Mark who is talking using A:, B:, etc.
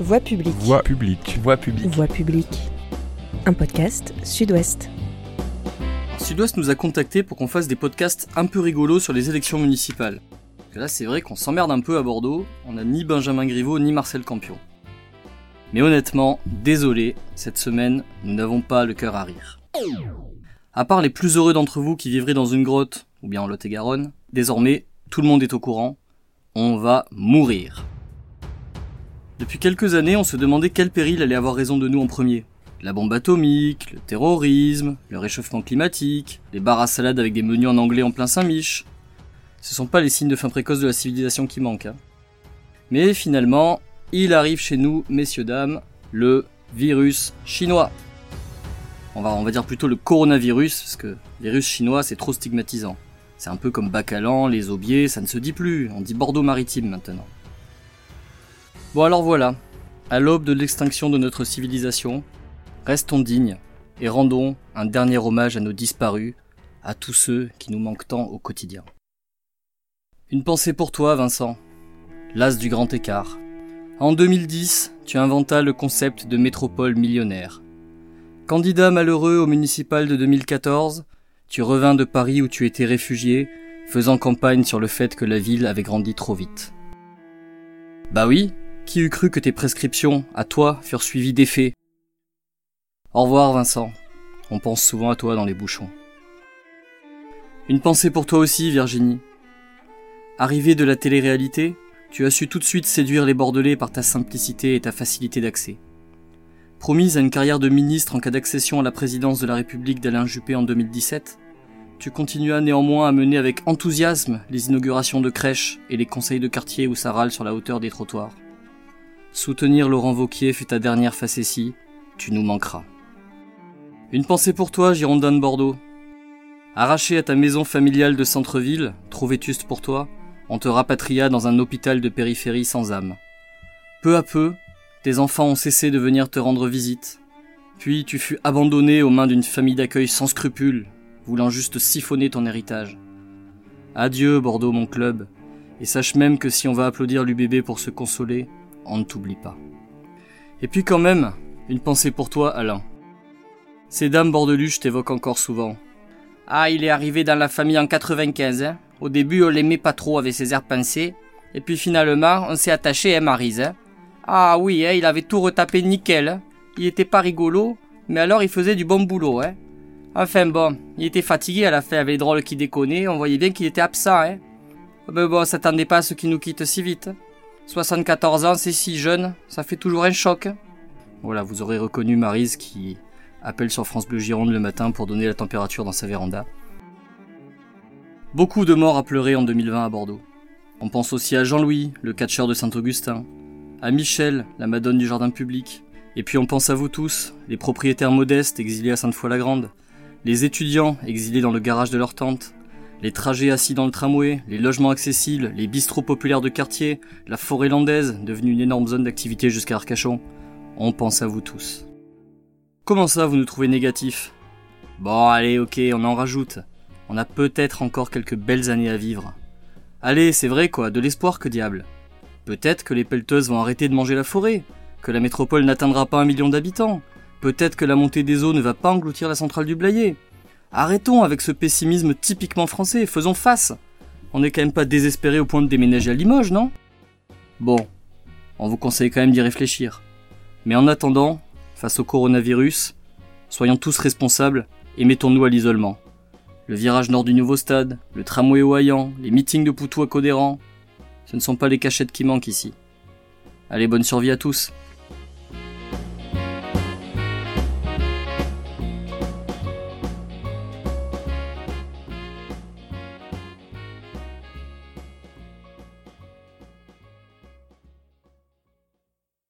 A: Voix publique.
B: Voix publique.
C: Voix publique.
A: Voix publique. Un podcast Sud-Ouest.
C: Sud-Ouest nous a contactés pour qu'on fasse des podcasts un peu rigolos sur les élections municipales. Parce que là, c'est vrai qu'on s'emmerde un peu à Bordeaux, on n'a ni Benjamin Griveaux ni Marcel Campion. Mais honnêtement, désolé, cette semaine, nous n'avons pas le cœur à rire. À part les plus heureux d'entre vous qui vivraient dans une grotte, ou bien en Lot-et-Garonne, désormais, tout le monde est au courant, on va mourir. Depuis quelques années, on se demandait quel péril allait avoir raison de nous en premier. La bombe atomique, le terrorisme, le réchauffement climatique, les bars à salade avec des menus en anglais en plein Saint-Mich. Ce sont pas les signes de fin précoce de la civilisation qui manquent. hein. Mais finalement, il arrive chez nous, messieurs dames, le virus chinois. On va, on va dire plutôt le coronavirus, parce que virus chinois c'est trop stigmatisant. C'est un peu comme Bacalan, les Aubiers, ça ne se dit plus, on dit Bordeaux maritime maintenant. Bon alors voilà, à l'aube de l'extinction de notre civilisation, restons dignes et rendons un dernier hommage à nos disparus, à tous ceux qui nous manquent tant au quotidien. Une pensée pour toi, Vincent, l'as du grand écart. En 2010, tu inventas le concept de métropole millionnaire. Candidat malheureux au municipal de 2014, tu revins de Paris où tu étais réfugié, faisant campagne sur le fait que la ville avait grandi trop vite. Bah oui, qui eût cru que tes prescriptions, à toi, furent suivies d'effets? Au revoir Vincent, on pense souvent à toi dans les bouchons. Une pensée pour toi aussi Virginie. Arrivé de la télé-réalité, tu as su tout de suite séduire les Bordelais par ta simplicité et ta facilité d'accès. Promise à une carrière de ministre en cas d'accession à la présidence de la République d'Alain Juppé en 2017, tu continuas néanmoins à mener avec enthousiasme les inaugurations de crèches et les conseils de quartier où ça râle sur la hauteur des trottoirs. Soutenir Laurent Vauquier fut ta dernière facétie, tu nous manqueras. Une pensée pour toi, Girondin de Bordeaux. Arraché à ta maison familiale de centre-ville, trop vétuste pour toi, on te rapatria dans un hôpital de périphérie sans âme. Peu à peu, tes enfants ont cessé de venir te rendre visite. Puis tu fus abandonné aux mains d'une famille d'accueil sans scrupules, voulant juste siphonner ton héritage. Adieu, Bordeaux, mon club, et sache même que si on va applaudir l'UBB pour se consoler, on ne t'oublie pas. Et puis quand même, une pensée pour toi, Alain. Ces dames bordeluches t'évoquent encore souvent. Ah, il est arrivé dans la famille en 95, hein. Au début, on l'aimait pas trop avec ses airs pincés, et puis finalement, on s'est attaché à Marise, hein. Ah oui, hein, il avait tout retapé nickel. hein. Il était pas rigolo, mais alors il faisait du bon boulot, hein. Enfin bon, il était fatigué à la fin avec les drôles qui déconnaient, on voyait bien qu'il était absent, hein. Mais bon, on s'attendait pas à ce qu'il nous quitte si vite. 74 ans, c'est si jeune, ça fait toujours un choc. Voilà, vous aurez reconnu Marise qui appelle sur France Bleu Gironde le matin pour donner la température dans sa véranda. Beaucoup de morts à pleurer en 2020 à Bordeaux. On pense aussi à Jean-Louis, le catcheur de Saint-Augustin, à Michel, la madone du jardin public, et puis on pense à vous tous, les propriétaires modestes exilés à Sainte-Foy-la-Grande, les étudiants exilés dans le garage de leur tente, les trajets assis dans le tramway, les logements accessibles, les bistrots populaires de quartier, la forêt landaise, devenue une énorme zone d'activité jusqu'à Arcachon. On pense à vous tous. Comment ça, vous nous trouvez négatifs? Bon, allez, ok, on en rajoute. On a peut-être encore quelques belles années à vivre. Allez, c'est vrai quoi, de l'espoir que diable? Peut-être que les pelleteuses vont arrêter de manger la forêt, que la métropole n'atteindra pas un million d'habitants, peut-être que la montée des eaux ne va pas engloutir la centrale du Blayet. Arrêtons avec ce pessimisme typiquement français, faisons face. On n'est quand même pas désespéré au point de déménager à Limoges, non? Bon, on vous conseille quand même d'y réfléchir. Mais en attendant, face au coronavirus, soyons tous responsables et mettons-nous à l'isolement. Le virage nord du nouveau stade, le tramway au les meetings de Poutou à Codéran, ce ne sont pas les cachettes qui manquent ici. Allez, bonne survie à tous